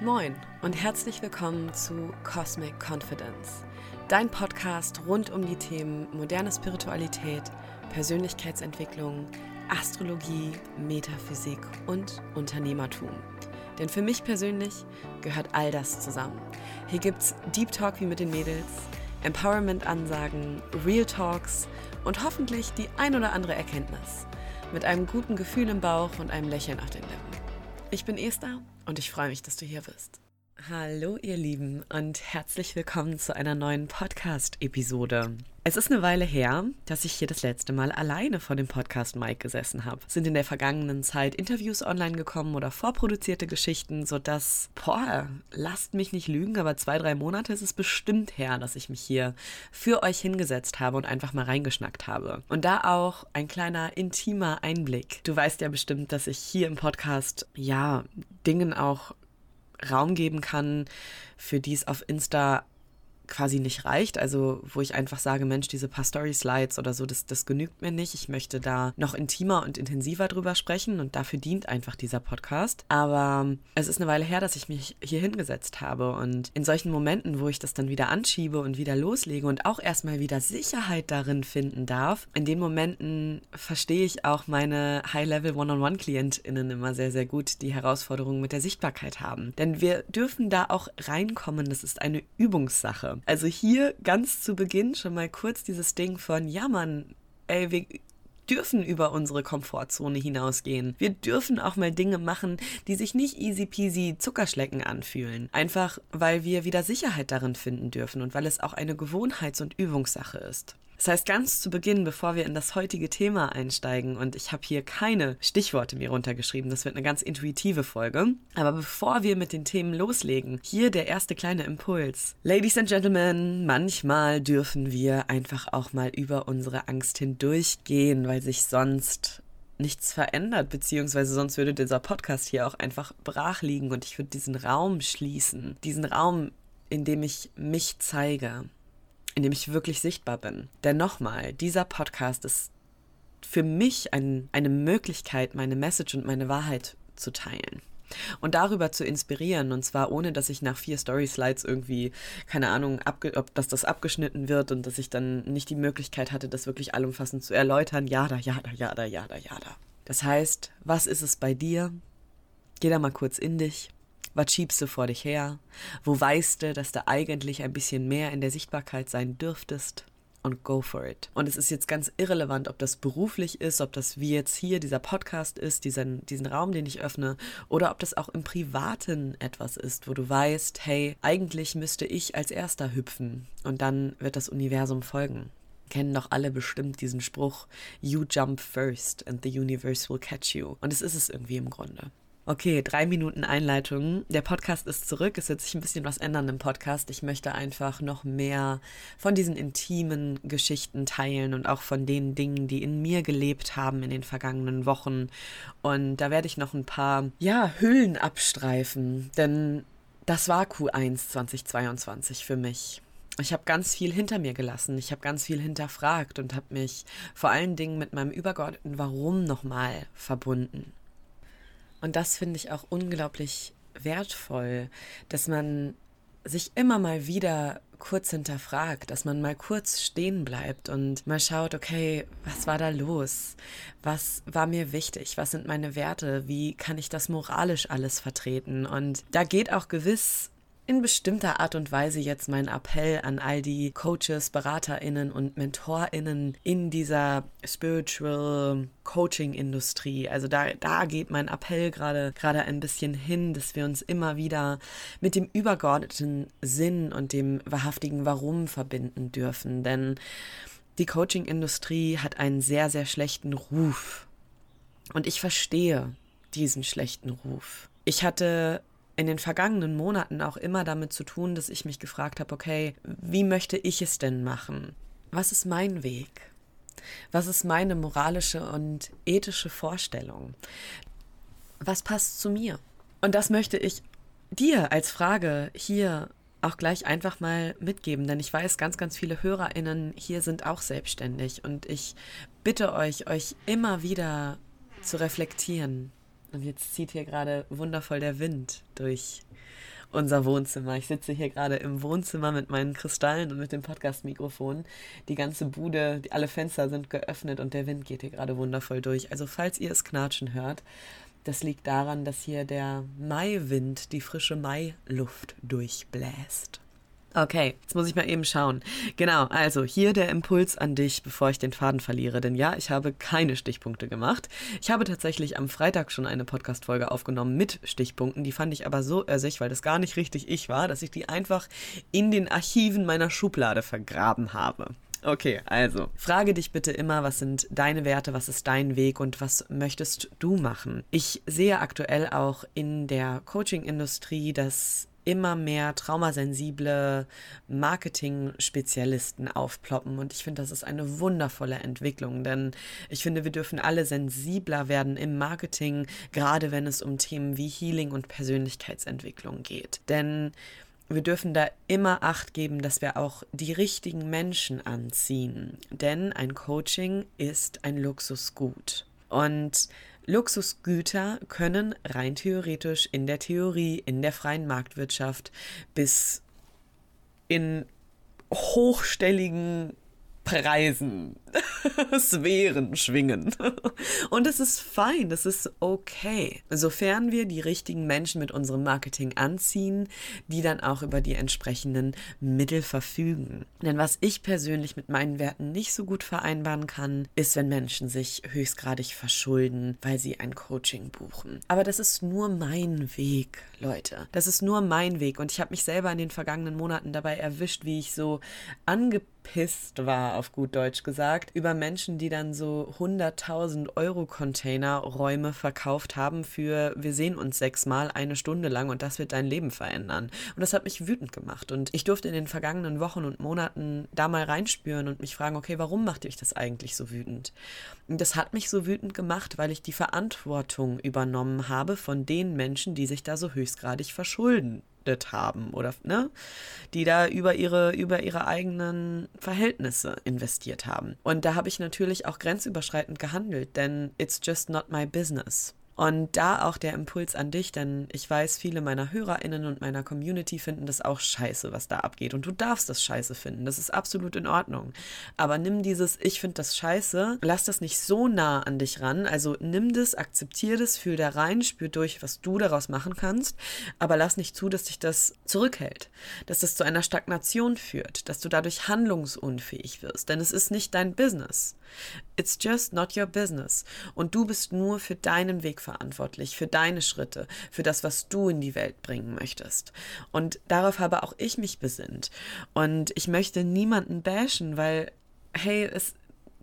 Moin und herzlich willkommen zu Cosmic Confidence, dein Podcast rund um die Themen moderne Spiritualität, Persönlichkeitsentwicklung, Astrologie, Metaphysik und Unternehmertum. Denn für mich persönlich gehört all das zusammen. Hier gibt's Deep Talk wie mit den Mädels, Empowerment-Ansagen, Real Talks und hoffentlich die ein oder andere Erkenntnis. Mit einem guten Gefühl im Bauch und einem Lächeln auf den Lippen. Ich bin Esther und ich freue mich, dass du hier bist. Hallo ihr Lieben und herzlich willkommen zu einer neuen Podcast-Episode. Es ist eine Weile her, dass ich hier das letzte Mal alleine vor dem Podcast Mike gesessen habe. Sind in der vergangenen Zeit Interviews online gekommen oder vorproduzierte Geschichten, sodass, boah, lasst mich nicht lügen, aber zwei, drei Monate ist es bestimmt her, dass ich mich hier für euch hingesetzt habe und einfach mal reingeschnackt habe. Und da auch ein kleiner intimer Einblick. Du weißt ja bestimmt, dass ich hier im Podcast, ja, Dingen auch Raum geben kann, für die es auf Insta quasi nicht reicht. Also wo ich einfach sage, Mensch, diese paar Story-Slides oder so, das, das genügt mir nicht. Ich möchte da noch intimer und intensiver drüber sprechen und dafür dient einfach dieser Podcast. Aber es ist eine Weile her, dass ich mich hier hingesetzt habe und in solchen Momenten, wo ich das dann wieder anschiebe und wieder loslege und auch erstmal wieder Sicherheit darin finden darf, in den Momenten verstehe ich auch meine High-Level One-on-One-KlientInnen immer sehr, sehr gut, die Herausforderungen mit der Sichtbarkeit haben. Denn wir dürfen da auch reinkommen. Das ist eine Übungssache. Also hier ganz zu Beginn schon mal kurz dieses Ding von, ja Mann, ey, wir dürfen über unsere Komfortzone hinausgehen. Wir dürfen auch mal Dinge machen, die sich nicht easy peasy Zuckerschlecken anfühlen. Einfach weil wir wieder Sicherheit darin finden dürfen und weil es auch eine Gewohnheits- und Übungssache ist. Das heißt, ganz zu Beginn, bevor wir in das heutige Thema einsteigen, und ich habe hier keine Stichworte mir runtergeschrieben, das wird eine ganz intuitive Folge, aber bevor wir mit den Themen loslegen, hier der erste kleine Impuls. Ladies and Gentlemen, manchmal dürfen wir einfach auch mal über unsere Angst hindurchgehen, weil sich sonst nichts verändert, beziehungsweise sonst würde dieser Podcast hier auch einfach brach liegen und ich würde diesen Raum schließen. Diesen Raum, in dem ich mich zeige, in dem ich wirklich sichtbar bin. Denn nochmal, dieser Podcast ist für mich ein, eine Möglichkeit, meine Message und meine Wahrheit zu teilen. Und darüber zu inspirieren, und zwar ohne, dass ich nach vier Story-Slides irgendwie, keine Ahnung, ob dass das abgeschnitten wird und dass ich dann nicht die Möglichkeit hatte, das wirklich allumfassend zu erläutern. Ja, da, ja, da, ja, da, ja, da, ja, da. Das heißt, was ist es bei dir? Geh da mal kurz in dich was schiebst du vor dich her? Wo weißt du, dass du eigentlich ein bisschen mehr in der Sichtbarkeit sein dürftest? Und go for it. Und es ist jetzt ganz irrelevant, ob das beruflich ist, ob das wie jetzt hier dieser Podcast ist, diesen, diesen Raum, den ich öffne, oder ob das auch im Privaten etwas ist, wo du weißt, hey, eigentlich müsste ich als erster hüpfen und dann wird das Universum folgen kennen doch alle bestimmt diesen Spruch, You jump first and the universe will catch you. Und es ist es irgendwie im Grunde. Okay, drei Minuten Einleitung. Der Podcast ist zurück. Es wird sich ein bisschen was ändern im Podcast. Ich möchte einfach noch mehr von diesen intimen Geschichten teilen und auch von den Dingen, die in mir gelebt haben in den vergangenen Wochen. Und da werde ich noch ein paar, ja, Hüllen abstreifen. Denn das war Q1 2022 für mich. Ich habe ganz viel hinter mir gelassen. Ich habe ganz viel hinterfragt und habe mich vor allen Dingen mit meinem übergeordneten Warum nochmal verbunden. Und das finde ich auch unglaublich wertvoll, dass man sich immer mal wieder kurz hinterfragt, dass man mal kurz stehen bleibt und mal schaut, okay, was war da los? Was war mir wichtig? Was sind meine Werte? Wie kann ich das moralisch alles vertreten? Und da geht auch gewiss in bestimmter Art und Weise jetzt mein Appell an all die Coaches, Beraterinnen und Mentorinnen in dieser Spiritual Coaching Industrie. Also da, da geht mein Appell gerade, gerade ein bisschen hin, dass wir uns immer wieder mit dem übergeordneten Sinn und dem wahrhaftigen Warum verbinden dürfen. Denn die Coaching Industrie hat einen sehr, sehr schlechten Ruf. Und ich verstehe diesen schlechten Ruf. Ich hatte in den vergangenen Monaten auch immer damit zu tun, dass ich mich gefragt habe, okay, wie möchte ich es denn machen? Was ist mein Weg? Was ist meine moralische und ethische Vorstellung? Was passt zu mir? Und das möchte ich dir als Frage hier auch gleich einfach mal mitgeben, denn ich weiß, ganz, ganz viele HörerInnen hier sind auch selbstständig und ich bitte euch, euch immer wieder zu reflektieren, Und jetzt zieht hier gerade wundervoll der Wind durch unser Wohnzimmer. Ich sitze hier gerade im Wohnzimmer mit meinen Kristallen und mit dem Podcast-Mikrofon. Die ganze Bude, die, alle Fenster sind geöffnet und der Wind geht hier gerade wundervoll durch. Also falls ihr es knatschen hört, das liegt daran, dass hier der Maiwind die frische Mailuft durchbläst. Okay, jetzt muss ich mal eben schauen. Genau, also hier der Impuls an dich, bevor ich den Faden verliere. Denn ja, ich habe keine Stichpunkte gemacht. Ich habe tatsächlich am Freitag schon eine Podcast-Folge aufgenommen mit Stichpunkten. Die fand ich aber so össig, weil das gar nicht richtig ich war, dass ich die einfach in den Archiven meiner Schublade vergraben habe. Okay, also frage dich bitte immer, was sind deine Werte, was ist dein Weg und was möchtest du machen? Ich sehe aktuell auch in der Coaching-Industrie, dass immer mehr traumasensible Marketing-Spezialisten aufploppen. Und ich finde, das ist eine wundervolle Entwicklung, denn ich finde, wir dürfen alle sensibler werden im Marketing, gerade wenn es um Themen wie Healing und Persönlichkeitsentwicklung geht. Denn wir dürfen da immer Acht geben, dass wir auch die richtigen Menschen anziehen. Denn ein Coaching ist ein Luxusgut. Und Luxusgüter können rein theoretisch in der Theorie, in der freien Marktwirtschaft bis in hochstelligen Preisen, Sphären schwingen. Und es ist fein, es ist okay. Sofern wir die richtigen Menschen mit unserem Marketing anziehen, die dann auch über die entsprechenden Mittel verfügen. Denn was ich persönlich mit meinen Werten nicht so gut vereinbaren kann, ist, wenn Menschen sich höchstgradig verschulden, weil sie ein Coaching buchen. Aber das ist nur mein Weg, Leute. Das ist nur mein Weg. Und ich habe mich selber in den vergangenen Monaten dabei erwischt, wie ich so angepisst war, auf gut Deutsch gesagt, über Menschen, die dann so 100.000 Euro Containerräume verkauft haben für wir sehen uns sechsmal eine Stunde lang und das wird dein Leben verändern. Und das hat mich wütend gemacht. Und ich durfte in den vergangenen Wochen und Monaten da mal reinspüren und mich fragen, okay, warum macht dich das eigentlich so wütend? Und das hat mich so wütend gemacht, weil ich die Verantwortung übernommen habe von den Menschen, die sich da so höchstgradig verschulden haben oder ne, die da über ihre über ihre eigenen Verhältnisse investiert haben. Und da habe ich natürlich auch grenzüberschreitend gehandelt, denn it's just not my business. Und da auch der Impuls an dich, denn ich weiß, viele meiner HörerInnen und meiner Community finden das auch scheiße, was da abgeht. Und du darfst das scheiße finden. Das ist absolut in Ordnung. Aber nimm dieses, ich finde das scheiße, lass das nicht so nah an dich ran. Also nimm das, akzeptier das, fühl da rein, spür durch, was du daraus machen kannst. Aber lass nicht zu, dass dich das zurückhält. Dass das zu einer Stagnation führt. Dass du dadurch handlungsunfähig wirst. Denn es ist nicht dein Business. It's just not your business. Und du bist nur für deinen Weg verantwortlich, für deine Schritte, für das, was du in die Welt bringen möchtest. Und darauf habe auch ich mich besinnt. Und ich möchte niemanden bashen, weil, hey, es,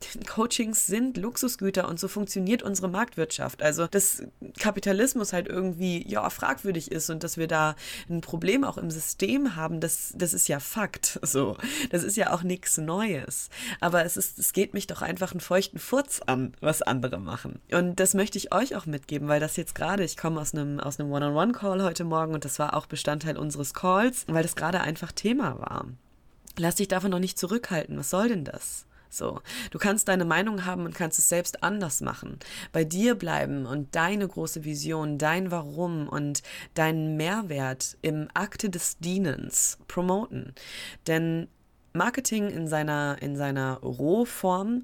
Coachings sind Luxusgüter und so funktioniert unsere Marktwirtschaft. Also, dass Kapitalismus halt irgendwie, ja, fragwürdig ist und dass wir da ein Problem auch im System haben, das, das ist ja Fakt. So. Das ist ja auch nichts Neues. Aber es ist, es geht mich doch einfach einen feuchten Furz an, was andere machen. Und das möchte ich euch auch mitgeben, weil das jetzt gerade, ich komme aus einem, aus einem One-on-One-Call heute Morgen und das war auch Bestandteil unseres Calls, weil das gerade einfach Thema war. Lass dich davon noch nicht zurückhalten. Was soll denn das? So, du kannst deine Meinung haben und kannst es selbst anders machen. Bei dir bleiben und deine große Vision, dein Warum und deinen Mehrwert im Akte des Dienens promoten. Denn Marketing in seiner, in seiner Rohform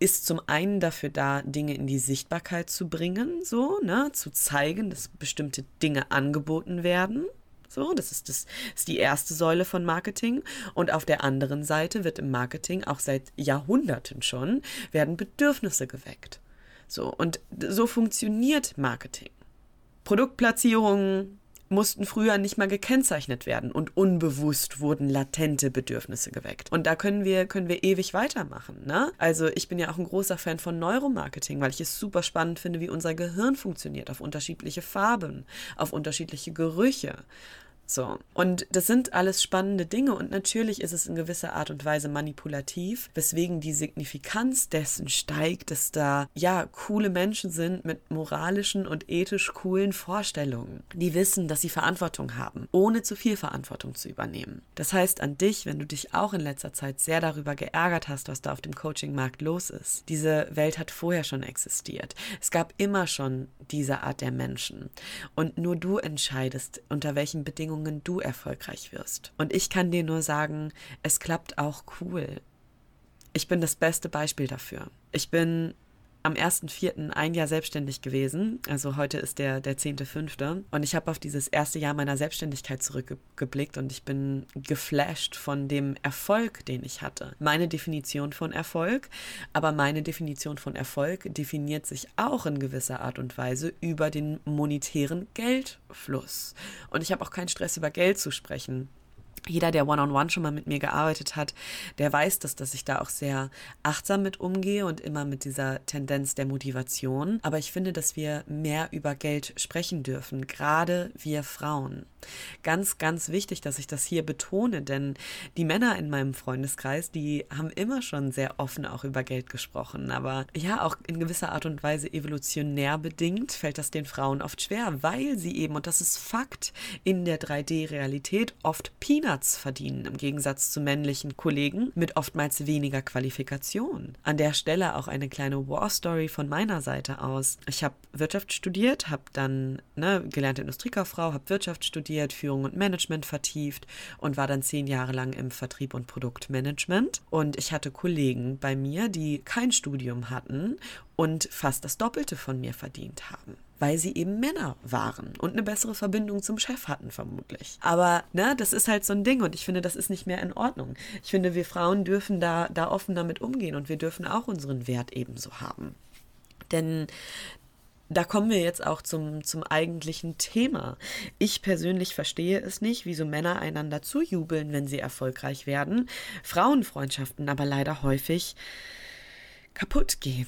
ist zum einen dafür da, Dinge in die Sichtbarkeit zu bringen, so, ne, zu zeigen, dass bestimmte Dinge angeboten werden. So, das ist, das ist die erste Säule von Marketing. Und auf der anderen Seite wird im Marketing auch seit Jahrhunderten schon, werden Bedürfnisse geweckt. So, und so funktioniert Marketing. Produktplatzierungen mussten früher nicht mal gekennzeichnet werden und unbewusst wurden latente Bedürfnisse geweckt. Und da können wir, können wir ewig weitermachen. Ne? Also ich bin ja auch ein großer Fan von Neuromarketing, weil ich es super spannend finde, wie unser Gehirn funktioniert auf unterschiedliche Farben, auf unterschiedliche Gerüche So. Und das sind alles spannende Dinge und natürlich ist es in gewisser Art und Weise manipulativ, weswegen die Signifikanz dessen steigt, dass da ja coole Menschen sind mit moralischen und ethisch coolen Vorstellungen, die wissen, dass sie Verantwortung haben, ohne zu viel Verantwortung zu übernehmen. Das heißt an dich, wenn du dich auch in letzter Zeit sehr darüber geärgert hast, was da auf dem Coaching-Markt los ist. Diese Welt hat vorher schon existiert. Es gab immer schon diese Art der Menschen. Und nur du entscheidest, unter welchen Bedingungen Bedingungen du erfolgreich wirst. Und ich kann dir nur sagen, es klappt auch cool. Ich bin das beste Beispiel dafür. Ich bin am 1.4. ein Jahr selbstständig gewesen. Also heute ist der, der 10.5. Und ich habe auf dieses erste Jahr meiner Selbstständigkeit zurückgeblickt und ich bin geflasht von dem Erfolg, den ich hatte. Meine Definition von Erfolg, aber meine Definition von Erfolg definiert sich auch in gewisser Art und Weise über den monetären Geldfluss. Und ich habe auch keinen Stress über Geld zu sprechen jeder, der One-on-One -on -one schon mal mit mir gearbeitet hat, der weiß das, dass ich da auch sehr achtsam mit umgehe und immer mit dieser Tendenz der Motivation. Aber ich finde, dass wir mehr über Geld sprechen dürfen, gerade wir Frauen. Ganz, ganz wichtig, dass ich das hier betone, denn die Männer in meinem Freundeskreis, die haben immer schon sehr offen auch über Geld gesprochen. Aber ja, auch in gewisser Art und Weise evolutionär bedingt fällt das den Frauen oft schwer, weil sie eben, und das ist Fakt, in der 3D-Realität oft Peanuts verdienen, im Gegensatz zu männlichen Kollegen mit oftmals weniger Qualifikation. An der Stelle auch eine kleine War-Story von meiner Seite aus. Ich habe Wirtschaft studiert, habe dann ne, gelernte Industriekauffrau, habe Wirtschaft studiert, Führung und Management vertieft und war dann zehn Jahre lang im Vertrieb und Produktmanagement. Und ich hatte Kollegen bei mir, die kein Studium hatten und fast das Doppelte von mir verdient haben weil sie eben Männer waren und eine bessere Verbindung zum Chef hatten, vermutlich. Aber ne, das ist halt so ein Ding und ich finde, das ist nicht mehr in Ordnung. Ich finde, wir Frauen dürfen da, da offen damit umgehen und wir dürfen auch unseren Wert ebenso haben. Denn da kommen wir jetzt auch zum, zum eigentlichen Thema. Ich persönlich verstehe es nicht, wieso Männer einander zujubeln, wenn sie erfolgreich werden, Frauenfreundschaften aber leider häufig kaputt gehen,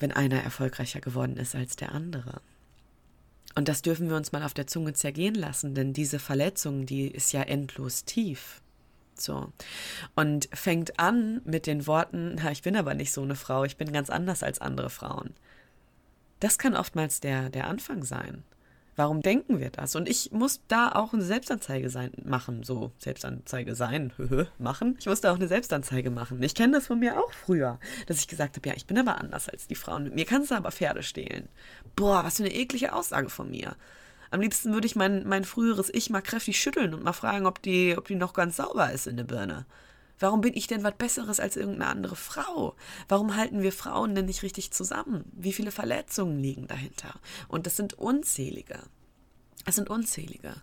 wenn einer erfolgreicher geworden ist als der andere. Und das dürfen wir uns mal auf der Zunge zergehen lassen, denn diese Verletzung, die ist ja endlos tief. So. Und fängt an mit den Worten, na, ich bin aber nicht so eine Frau, ich bin ganz anders als andere Frauen. Das kann oftmals der, der Anfang sein. Warum denken wir das? Und ich muss da auch eine Selbstanzeige sein, machen, so Selbstanzeige sein, machen. Ich muss da auch eine Selbstanzeige machen. Ich kenne das von mir auch früher, dass ich gesagt habe, ja, ich bin aber anders als die Frauen. Mit mir kannst du aber Pferde stehlen. Boah, was für eine eklige Aussage von mir. Am liebsten würde ich mein, mein früheres Ich mal kräftig schütteln und mal fragen, ob die, ob die noch ganz sauber ist in der Birne. Warum bin ich denn was Besseres als irgendeine andere Frau? Warum halten wir Frauen denn nicht richtig zusammen? Wie viele Verletzungen liegen dahinter? Und das sind unzählige. Es sind unzählige.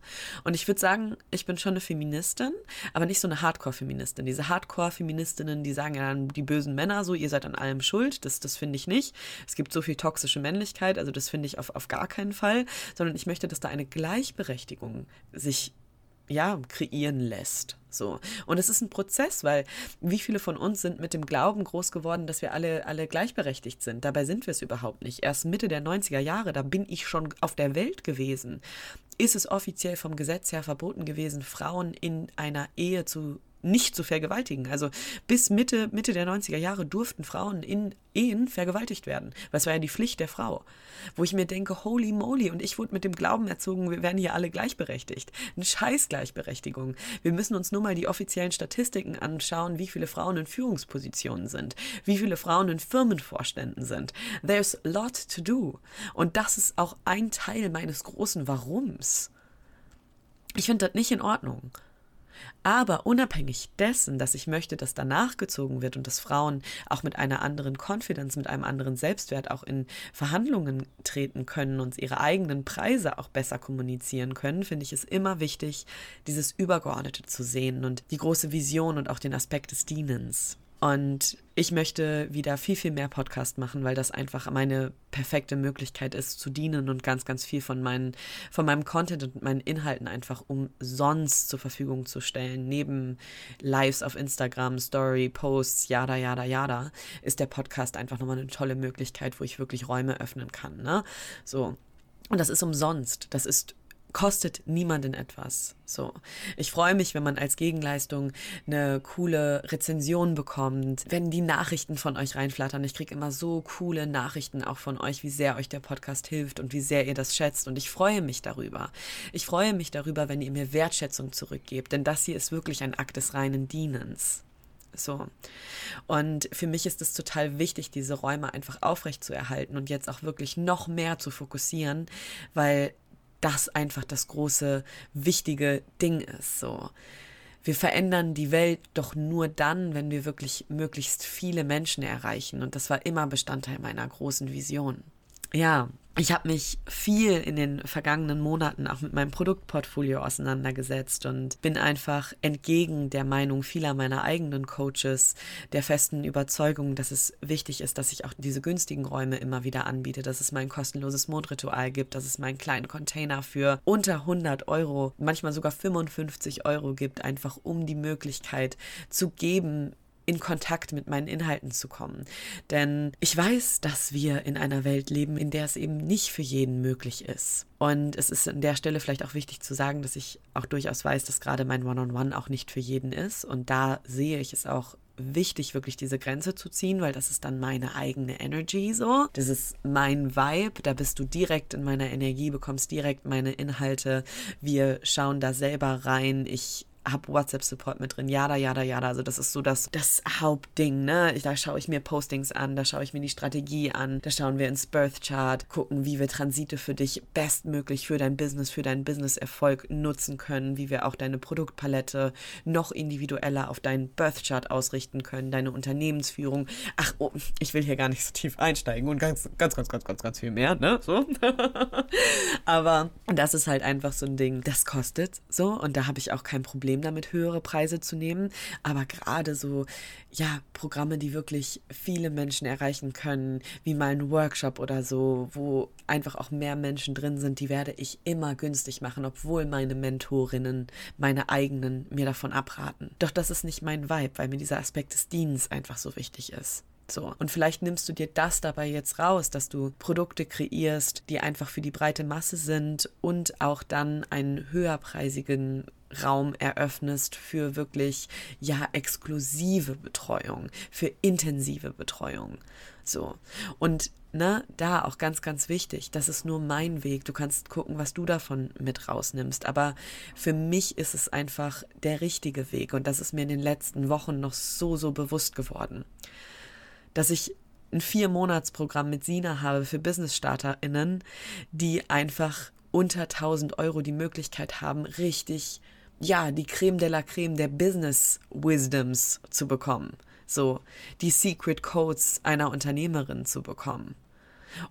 Und ich würde sagen, ich bin schon eine Feministin, aber nicht so eine Hardcore-Feministin. Diese Hardcore-Feministinnen, die sagen ja dann, die bösen Männer so, ihr seid an allem schuld. Das, das finde ich nicht. Es gibt so viel toxische Männlichkeit, also das finde ich auf, auf gar keinen Fall. Sondern ich möchte, dass da eine Gleichberechtigung sich ja, kreieren lässt. So. Und es ist ein Prozess, weil wie viele von uns sind mit dem Glauben groß geworden, dass wir alle, alle gleichberechtigt sind? Dabei sind wir es überhaupt nicht. Erst Mitte der 90er Jahre, da bin ich schon auf der Welt gewesen. Ist es offiziell vom Gesetz her verboten gewesen, Frauen in einer Ehe zu nicht zu vergewaltigen. Also bis Mitte, Mitte der 90er Jahre durften Frauen in Ehen vergewaltigt werden. Das war ja die Pflicht der Frau. Wo ich mir denke, holy moly, und ich wurde mit dem Glauben erzogen, wir werden hier alle gleichberechtigt. Eine scheiß Gleichberechtigung. Wir müssen uns nur mal die offiziellen Statistiken anschauen, wie viele Frauen in Führungspositionen sind, wie viele Frauen in Firmenvorständen sind. There's a lot to do. Und das ist auch ein Teil meines großen Warums. Ich finde das nicht in Ordnung. Aber unabhängig dessen, dass ich möchte, dass danach gezogen wird und dass Frauen auch mit einer anderen Confidence, mit einem anderen Selbstwert auch in Verhandlungen treten können und ihre eigenen Preise auch besser kommunizieren können, finde ich es immer wichtig, dieses Übergeordnete zu sehen und die große Vision und auch den Aspekt des Dienens. Und ich möchte wieder viel, viel mehr Podcast machen, weil das einfach meine perfekte Möglichkeit ist, zu dienen und ganz, ganz viel von, meinen, von meinem Content und meinen Inhalten einfach umsonst zur Verfügung zu stellen. Neben Lives auf Instagram, Story, Posts, yada, yada, yada, ist der Podcast einfach nochmal eine tolle Möglichkeit, wo ich wirklich Räume öffnen kann. Ne? So. Und das ist umsonst. Das ist kostet niemanden etwas. So. Ich freue mich, wenn man als Gegenleistung eine coole Rezension bekommt, wenn die Nachrichten von euch reinflattern. Ich kriege immer so coole Nachrichten auch von euch, wie sehr euch der Podcast hilft und wie sehr ihr das schätzt. Und ich freue mich darüber. Ich freue mich darüber, wenn ihr mir Wertschätzung zurückgebt, denn das hier ist wirklich ein Akt des reinen Dienens. So. Und für mich ist es total wichtig, diese Räume einfach aufrecht zu erhalten und jetzt auch wirklich noch mehr zu fokussieren, weil das einfach das große, wichtige Ding ist. So. Wir verändern die Welt doch nur dann, wenn wir wirklich möglichst viele Menschen erreichen. Und das war immer Bestandteil meiner großen Vision. Ja, ich habe mich viel in den vergangenen Monaten auch mit meinem Produktportfolio auseinandergesetzt und bin einfach entgegen der Meinung vieler meiner eigenen Coaches der festen Überzeugung, dass es wichtig ist, dass ich auch diese günstigen Räume immer wieder anbiete, dass es mein kostenloses Mondritual gibt, dass es meinen kleinen Container für unter 100 Euro, manchmal sogar 55 Euro gibt, einfach um die Möglichkeit zu geben, in Kontakt mit meinen Inhalten zu kommen. Denn ich weiß, dass wir in einer Welt leben, in der es eben nicht für jeden möglich ist. Und es ist an der Stelle vielleicht auch wichtig zu sagen, dass ich auch durchaus weiß, dass gerade mein One-on-One -on -One auch nicht für jeden ist. Und da sehe ich es auch wichtig, wirklich diese Grenze zu ziehen, weil das ist dann meine eigene Energy so. Das ist mein Vibe. Da bist du direkt in meiner Energie, bekommst direkt meine Inhalte. Wir schauen da selber rein. Ich habe WhatsApp-Support mit drin, jada, jada, jada. Also das ist so das, das Hauptding, ne? Da schaue ich mir Postings an, da schaue ich mir die Strategie an, da schauen wir ins Birth Chart, gucken, wie wir Transite für dich bestmöglich für dein Business, für deinen Business-Erfolg nutzen können, wie wir auch deine Produktpalette noch individueller auf deinen Birth Chart ausrichten können, deine Unternehmensführung. Ach, oh, ich will hier gar nicht so tief einsteigen und ganz, ganz, ganz, ganz, ganz, ganz viel mehr, ne? So. Aber das ist halt einfach so ein Ding, das kostet so und da habe ich auch kein Problem Problem damit, höhere Preise zu nehmen. Aber gerade so, ja, Programme, die wirklich viele Menschen erreichen können, wie mal ein Workshop oder so, wo einfach auch mehr Menschen drin sind, die werde ich immer günstig machen, obwohl meine Mentorinnen, meine eigenen, mir davon abraten. Doch das ist nicht mein Vibe, weil mir dieser Aspekt des Dienens einfach so wichtig ist. So. Und vielleicht nimmst du dir das dabei jetzt raus, dass du Produkte kreierst, die einfach für die breite Masse sind und auch dann einen höherpreisigen Raum eröffnest für wirklich ja exklusive Betreuung, für intensive Betreuung. So. Und ne, da auch ganz, ganz wichtig, das ist nur mein Weg. Du kannst gucken, was du davon mit rausnimmst. Aber für mich ist es einfach der richtige Weg. Und das ist mir in den letzten Wochen noch so, so bewusst geworden dass ich ein Vier-Monats-Programm mit Sina habe für Business-StarterInnen, die einfach unter 1000 Euro die Möglichkeit haben, richtig, ja, die Creme de la Creme der Business Wisdoms zu bekommen. So, die Secret Codes einer Unternehmerin zu bekommen.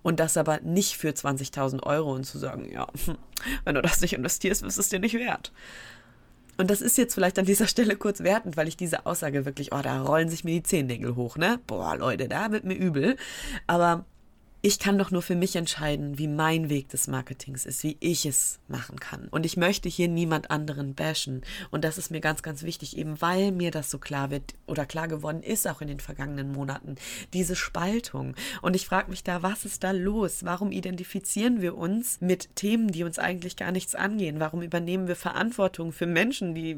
Und das aber nicht für 20.000 Euro und zu sagen, ja, wenn du das nicht investierst, ist es dir nicht wert. Und das ist jetzt vielleicht an dieser Stelle kurz wertend, weil ich diese Aussage wirklich, oh, da rollen sich mir die Zehennägel hoch, ne? Boah, Leute, da wird mir übel. Aber ich kann doch nur für mich entscheiden, wie mein Weg des Marketings ist, wie ich es machen kann. Und ich möchte hier niemand anderen bashen. Und das ist mir ganz, ganz wichtig, eben weil mir das so klar wird oder klar geworden ist, auch in den vergangenen Monaten, diese Spaltung. Und ich frage mich da, was ist da los? Warum identifizieren wir uns mit Themen, die uns eigentlich gar nichts angehen? Warum übernehmen wir Verantwortung für Menschen, die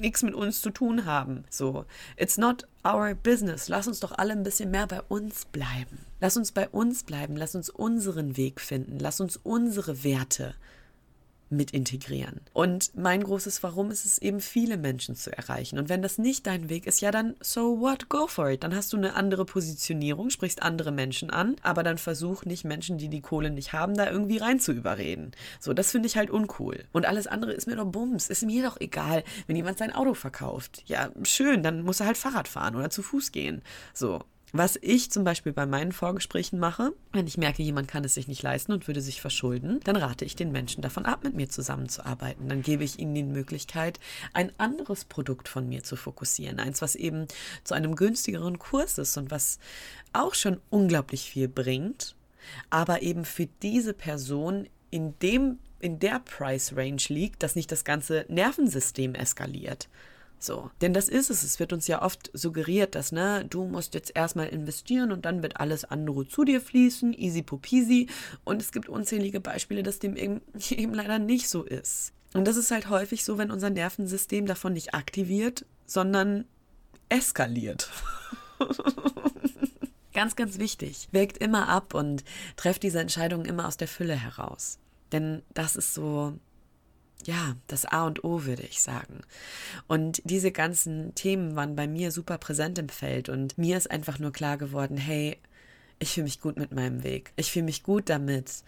nichts mit uns zu tun haben? So, it's not our business. Lass uns doch alle ein bisschen mehr bei uns bleiben. Lass uns bei uns bleiben. Lass uns unseren Weg finden. Lass uns unsere Werte mit integrieren. Und mein großes Warum ist es eben, viele Menschen zu erreichen. Und wenn das nicht dein Weg ist, ja dann so what, go for it. Dann hast du eine andere Positionierung, sprichst andere Menschen an, aber dann versuch nicht Menschen, die die Kohle nicht haben, da irgendwie rein zu überreden. So, das finde ich halt uncool. Und alles andere ist mir doch Bums. Ist mir doch egal, wenn jemand sein Auto verkauft. Ja, schön, dann muss er halt Fahrrad fahren oder zu Fuß gehen. So, was ich zum Beispiel bei meinen Vorgesprächen mache, wenn ich merke, jemand kann es sich nicht leisten und würde sich verschulden, dann rate ich den Menschen davon ab, mit mir zusammenzuarbeiten. Dann gebe ich ihnen die Möglichkeit, ein anderes Produkt von mir zu fokussieren. Eins, was eben zu einem günstigeren Kurs ist und was auch schon unglaublich viel bringt, aber eben für diese Person in dem in der Price Range liegt, dass nicht das ganze Nervensystem eskaliert. So. Denn das ist es. Es wird uns ja oft suggeriert, dass, ne, du musst jetzt erstmal investieren und dann wird alles andere zu dir fließen, easy popisi. Und es gibt unzählige Beispiele, dass dem eben, eben leider nicht so ist. Und das ist halt häufig so, wenn unser Nervensystem davon nicht aktiviert, sondern eskaliert. ganz, ganz wichtig. Wägt immer ab und trefft diese Entscheidungen immer aus der Fülle heraus. Denn das ist so ja, das A und O, würde ich sagen. Und diese ganzen Themen waren bei mir super präsent im Feld und mir ist einfach nur klar geworden, hey, ich fühle mich gut mit meinem Weg. Ich fühle mich gut damit,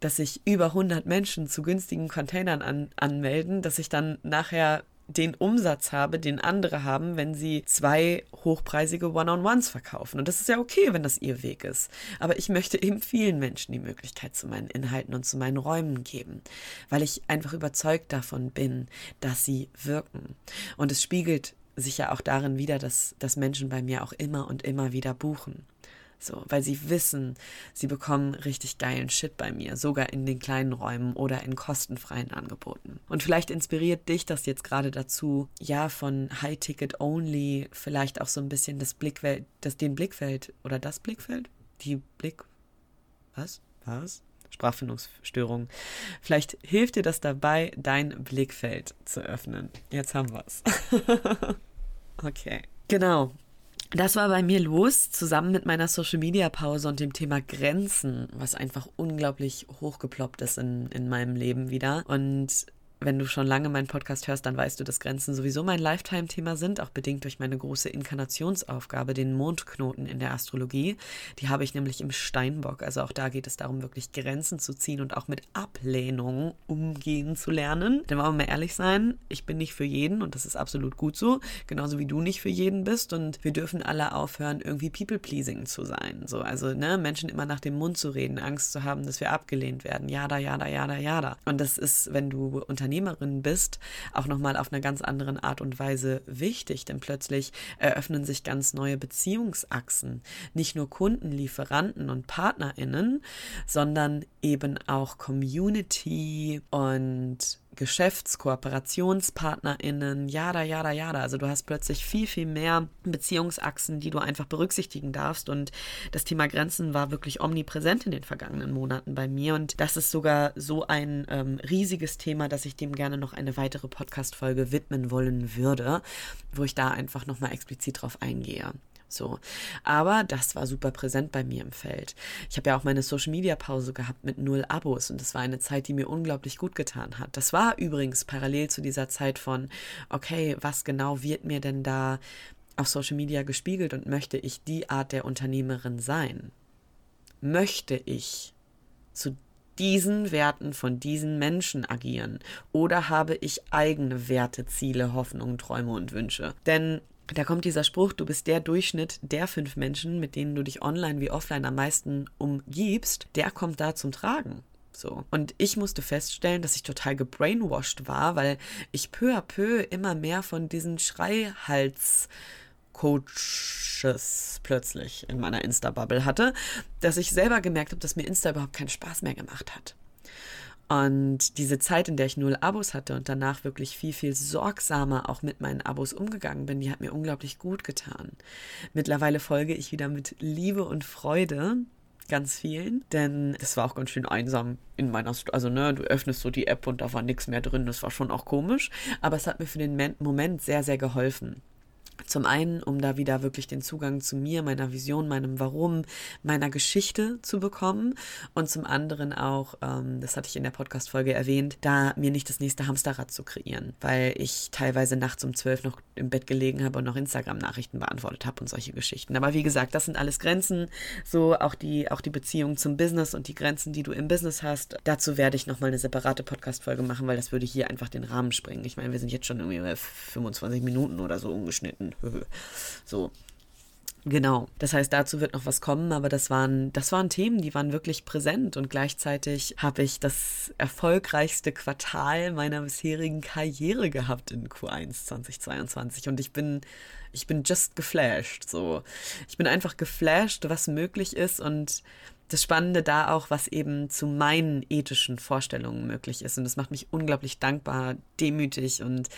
dass sich über 100 Menschen zu günstigen Containern an, anmelden, dass ich dann nachher den Umsatz habe, den andere haben, wenn sie zwei hochpreisige One-on-Ones verkaufen. Und das ist ja okay, wenn das ihr Weg ist. Aber ich möchte eben vielen Menschen die Möglichkeit zu meinen Inhalten und zu meinen Räumen geben, weil ich einfach überzeugt davon bin, dass sie wirken. Und es spiegelt sich ja auch darin wieder, dass, dass Menschen bei mir auch immer und immer wieder buchen. So, weil sie wissen, sie bekommen richtig geilen Shit bei mir, sogar in den kleinen Räumen oder in kostenfreien Angeboten. Und vielleicht inspiriert dich das jetzt gerade dazu, ja, von High Ticket Only vielleicht auch so ein bisschen das Blickwelt, das den Blickfeld oder das Blickfeld, die Blick, was, was? Sprachfindungsstörung. Vielleicht hilft dir das dabei, dein Blickfeld zu öffnen. Jetzt haben wir's. okay. Genau. Das war bei mir los, zusammen mit meiner Social Media Pause und dem Thema Grenzen, was einfach unglaublich hochgeploppt ist in, in meinem Leben wieder. Und wenn du schon lange meinen Podcast hörst, dann weißt du, dass Grenzen sowieso mein Lifetime-Thema sind, auch bedingt durch meine große Inkarnationsaufgabe, den Mondknoten in der Astrologie. Die habe ich nämlich im Steinbock. Also auch da geht es darum, wirklich Grenzen zu ziehen und auch mit Ablehnung umgehen zu lernen. Denn wollen wir mal ehrlich sein, ich bin nicht für jeden und das ist absolut gut so, genauso wie du nicht für jeden bist. Und wir dürfen alle aufhören, irgendwie people-pleasing zu sein. So, also ne, Menschen immer nach dem Mund zu reden, Angst zu haben, dass wir abgelehnt werden. Jada, jada, jada, jada. Und das ist, wenn du unter Unternehmerin bist, auch nochmal auf einer ganz anderen Art und Weise wichtig, denn plötzlich eröffnen sich ganz neue Beziehungsachsen. Nicht nur Kunden, Lieferanten und PartnerInnen, sondern eben auch Community und GeschäftskooperationspartnerInnen, jada, jada, jada. Also du hast plötzlich viel, viel mehr Beziehungsachsen, die du einfach berücksichtigen darfst. Und das Thema Grenzen war wirklich omnipräsent in den vergangenen Monaten bei mir. Und das ist sogar so ein ähm, riesiges Thema, dass ich dem gerne noch eine weitere Podcast-Folge widmen wollen würde, wo ich da einfach nochmal explizit drauf eingehe. So. Aber das war super präsent bei mir im Feld. Ich habe ja auch meine Social Media Pause gehabt mit null Abos und das war eine Zeit, die mir unglaublich gut getan hat. Das war übrigens parallel zu dieser Zeit von, okay, was genau wird mir denn da auf Social Media gespiegelt und möchte ich die Art der Unternehmerin sein? Möchte ich zu diesen Werten von diesen Menschen agieren? Oder habe ich eigene Werte, Ziele, Hoffnungen, Träume und Wünsche? Denn da kommt dieser Spruch, du bist der Durchschnitt der fünf Menschen, mit denen du dich online wie offline am meisten umgibst, der kommt da zum Tragen. So. Und ich musste feststellen, dass ich total gebrainwashed war, weil ich peu à peu immer mehr von diesen Schreihals Coaches plötzlich in meiner Insta-Bubble hatte, dass ich selber gemerkt habe, dass mir Insta überhaupt keinen Spaß mehr gemacht hat. Und diese Zeit, in der ich null Abos hatte und danach wirklich viel, viel sorgsamer auch mit meinen Abos umgegangen bin, die hat mir unglaublich gut getan. Mittlerweile folge ich wieder mit Liebe und Freude ganz vielen, denn es war auch ganz schön einsam in meiner, St also ne, du öffnest so die App und da war nichts mehr drin, das war schon auch komisch, aber es hat mir für den Moment sehr, sehr geholfen. Zum einen, um da wieder wirklich den Zugang zu mir, meiner Vision, meinem Warum, meiner Geschichte zu bekommen. Und zum anderen auch, ähm, das hatte ich in der Podcast-Folge erwähnt, da mir nicht das nächste Hamsterrad zu kreieren, weil ich teilweise nachts um zwölf noch im Bett gelegen habe und noch Instagram-Nachrichten beantwortet habe und solche Geschichten. Aber wie gesagt, das sind alles Grenzen, so auch die, auch die Beziehung zum Business und die Grenzen, die du im Business hast. Dazu werde ich nochmal eine separate Podcast-Folge machen, weil das würde hier einfach den Rahmen springen. Ich meine, wir sind jetzt schon irgendwie 25 Minuten oder so umgeschnitten so. Genau. Das heißt, dazu wird noch was kommen, aber das waren, das waren Themen, die waren wirklich präsent und gleichzeitig habe ich das erfolgreichste Quartal meiner bisherigen Karriere gehabt in Q1 2022 und ich bin, ich bin just geflasht, so. Ich bin einfach geflasht, was möglich ist und das Spannende da auch, was eben zu meinen ethischen Vorstellungen möglich ist. Und das macht mich unglaublich dankbar, demütig und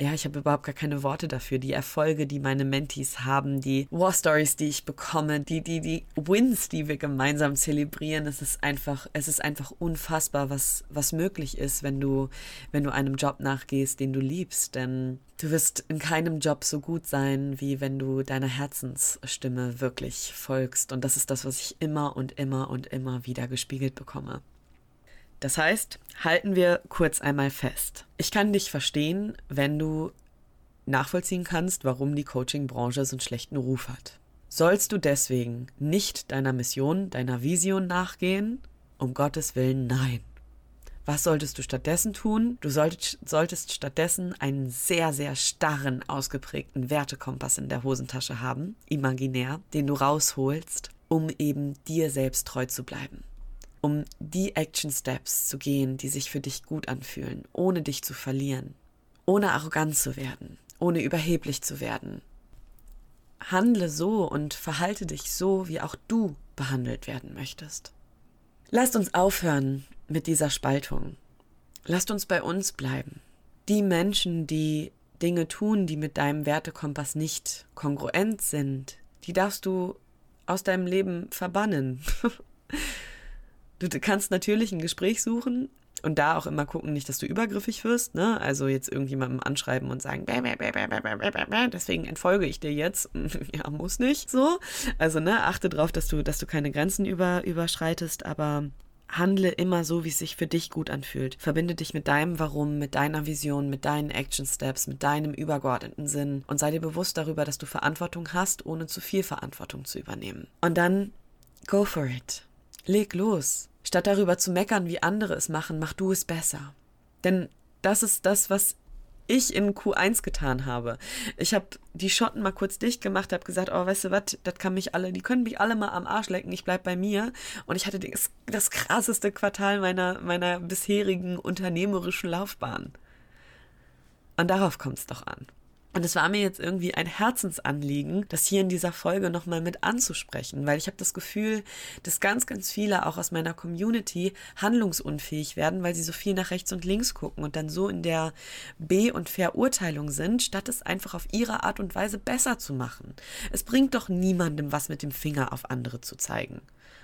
ja, ich habe überhaupt gar keine Worte dafür. Die Erfolge, die meine Mentees haben, die War Stories, die ich bekomme, die, die, die Wins, die wir gemeinsam zelebrieren, es ist einfach, es ist einfach unfassbar, was, was möglich ist, wenn du, wenn du einem Job nachgehst, den du liebst. Denn du wirst in keinem Job so gut sein, wie wenn du deiner Herzensstimme wirklich folgst. Und das ist das, was ich immer und immer immer und immer wieder gespiegelt bekomme. Das heißt, halten wir kurz einmal fest. Ich kann dich verstehen, wenn du nachvollziehen kannst, warum die Coaching-Branche so einen schlechten Ruf hat. Sollst du deswegen nicht deiner Mission, deiner Vision nachgehen? Um Gottes Willen, nein. Was solltest du stattdessen tun? Du solltest, solltest stattdessen einen sehr, sehr starren, ausgeprägten Wertekompass in der Hosentasche haben, imaginär, den du rausholst um eben dir selbst treu zu bleiben. Um die Action Steps zu gehen, die sich für dich gut anfühlen, ohne dich zu verlieren, ohne arrogant zu werden, ohne überheblich zu werden. Handle so und verhalte dich so, wie auch du behandelt werden möchtest. Lasst uns aufhören mit dieser Spaltung. Lasst uns bei uns bleiben. Die Menschen, die Dinge tun, die mit deinem Wertekompass nicht kongruent sind, die darfst du aus deinem Leben verbannen. du kannst natürlich ein Gespräch suchen und da auch immer gucken, nicht, dass du übergriffig wirst, ne? Also jetzt irgendjemandem anschreiben und sagen, bäh, bäh, bäh, deswegen entfolge ich dir jetzt. ja, muss nicht so. Also, ne, achte darauf, dass du, dass du keine Grenzen über, überschreitest, aber Handle immer so, wie es sich für dich gut anfühlt. Verbinde dich mit deinem Warum, mit deiner Vision, mit deinen Action Steps, mit deinem übergeordneten Sinn und sei dir bewusst darüber, dass du Verantwortung hast, ohne zu viel Verantwortung zu übernehmen. Und dann go for it. Leg los. Statt darüber zu meckern, wie andere es machen, mach du es besser. Denn das ist das, was ich in Q1 getan habe. Ich habe die Schotten mal kurz dicht gemacht, habe gesagt, oh, weißt du was, das kann mich alle, die können mich alle mal am Arsch lecken, ich bleib bei mir. Und ich hatte das, das krasseste Quartal meiner, meiner bisherigen unternehmerischen Laufbahn. Und darauf kommt es doch an. Und es war mir jetzt irgendwie ein Herzensanliegen, das hier in dieser Folge nochmal mit anzusprechen, weil ich habe das Gefühl, dass ganz, ganz viele auch aus meiner Community handlungsunfähig werden, weil sie so viel nach rechts und links gucken und dann so in der B- und Verurteilung sind, statt es einfach auf ihre Art und Weise besser zu machen. Es bringt doch niemandem was mit dem Finger auf andere zu zeigen.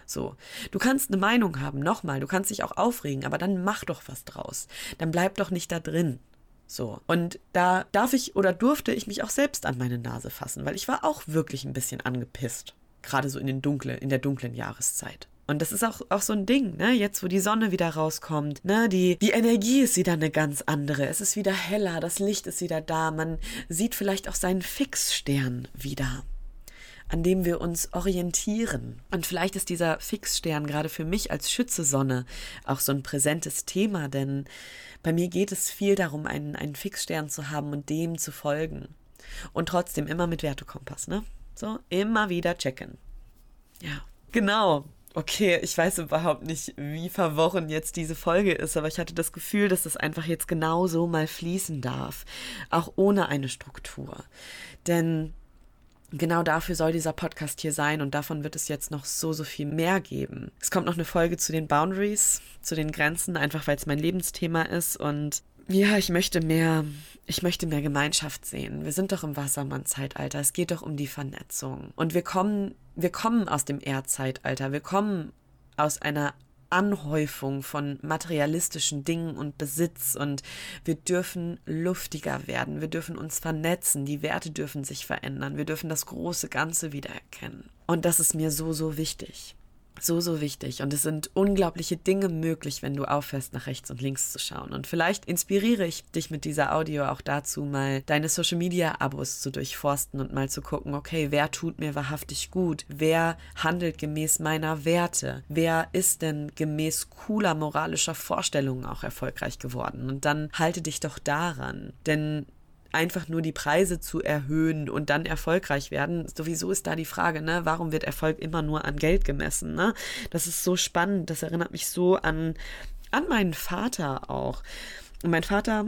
So. Du kannst eine Meinung haben, nochmal, du kannst dich auch aufregen, aber dann mach doch was draus. Dann bleib doch nicht da drin. So. Und da darf ich oder durfte ich mich auch selbst an meine Nase fassen, weil ich war auch wirklich ein bisschen angepisst. Gerade so in den dunklen, in der dunklen Jahreszeit. Und das ist auch, auch so ein Ding, ne? Jetzt, wo die Sonne wieder rauskommt, ne? Die, die Energie ist wieder eine ganz andere. Es ist wieder heller, das Licht ist wieder da. Man sieht vielleicht auch seinen Fixstern wieder an dem wir uns orientieren. Und vielleicht ist dieser Fixstern gerade für mich als Schütze Sonne auch so ein präsentes Thema, denn bei mir geht es viel darum, einen, einen Fixstern zu haben und dem zu folgen. Und trotzdem immer mit Wertekompass, ne? So, immer wieder checken. Ja, genau. Okay, ich weiß überhaupt nicht, wie verworren jetzt diese Folge ist, aber ich hatte das Gefühl, dass das einfach jetzt genau so mal fließen darf, auch ohne eine Struktur. Denn genau dafür soll dieser Podcast hier sein und davon wird es jetzt noch so, so viel mehr geben. Es kommt noch eine Folge zu den Boundaries, zu den Grenzen, einfach weil es mein Lebensthema ist und ja, ich möchte mehr, ich möchte mehr Gemeinschaft sehen. Wir sind doch im Wassermann-Zeitalter. Es geht doch um die Vernetzung. Und wir kommen, wir kommen aus dem Erdzeitalter. Wir kommen aus einer Anhäufung von materialistischen Dingen und Besitz und wir dürfen luftiger werden, wir dürfen uns vernetzen, die Werte dürfen sich verändern, wir dürfen das große Ganze wiedererkennen. Und das ist mir so, so wichtig so, so wichtig. Und es sind unglaubliche Dinge möglich, wenn du aufhörst, nach rechts und links zu schauen. Und vielleicht inspiriere ich dich mit dieser Audio auch dazu, mal deine Social Media Abos zu durchforsten und mal zu gucken, okay, wer tut mir wahrhaftig gut? Wer handelt gemäß meiner Werte? Wer ist denn gemäß cooler moralischer Vorstellungen auch erfolgreich geworden? Und dann halte dich doch daran. Denn einfach nur die Preise zu erhöhen und dann erfolgreich werden. Sowieso ist da die Frage, ne, warum wird Erfolg immer nur an Geld gemessen? Ne? Das ist so spannend. Das erinnert mich so an, an meinen Vater auch. Und mein Vater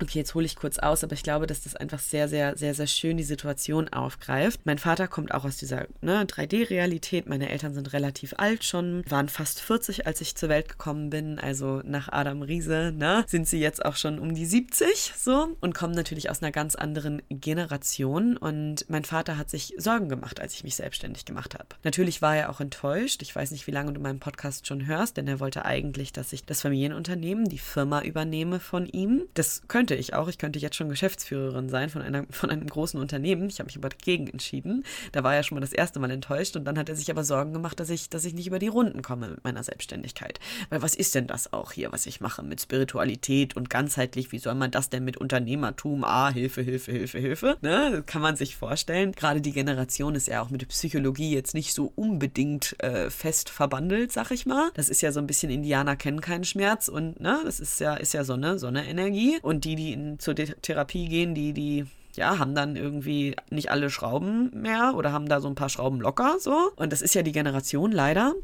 Okay, jetzt hole ich kurz aus, aber ich glaube, dass das einfach sehr, sehr, sehr, sehr schön die Situation aufgreift. Mein Vater kommt auch aus dieser ne, 3D-Realität. Meine Eltern sind relativ alt schon, waren fast 40, als ich zur Welt gekommen bin. Also nach Adam Riese ne, sind sie jetzt auch schon um die 70 so und kommen natürlich aus einer ganz anderen Generation. Und mein Vater hat sich Sorgen gemacht, als ich mich selbstständig gemacht habe. Natürlich war er auch enttäuscht. Ich weiß nicht, wie lange du meinen Podcast schon hörst, denn er wollte eigentlich, dass ich das Familienunternehmen, die Firma übernehme von ihm. Das könnte könnte ich auch. Ich könnte jetzt schon Geschäftsführerin sein von, einer, von einem großen Unternehmen. Ich habe mich aber dagegen entschieden. Da war er schon mal das erste Mal enttäuscht und dann hat er sich aber Sorgen gemacht, dass ich, dass ich nicht über die Runden komme mit meiner Selbstständigkeit. Weil was ist denn das auch hier, was ich mache mit Spiritualität und ganzheitlich? Wie soll man das denn mit Unternehmertum? Ah, Hilfe, Hilfe, Hilfe, Hilfe. Ne? Kann man sich vorstellen. Gerade die Generation ist ja auch mit Psychologie jetzt nicht so unbedingt äh, fest verbandelt, sag ich mal. Das ist ja so ein bisschen Indianer kennen keinen Schmerz und ne, das ist ja, ist ja so eine, so eine Energie. Und die, die die in, zur Therapie gehen, die, die ja, haben dann irgendwie nicht alle Schrauben mehr oder haben da so ein paar Schrauben locker so. Und das ist ja die Generation leider.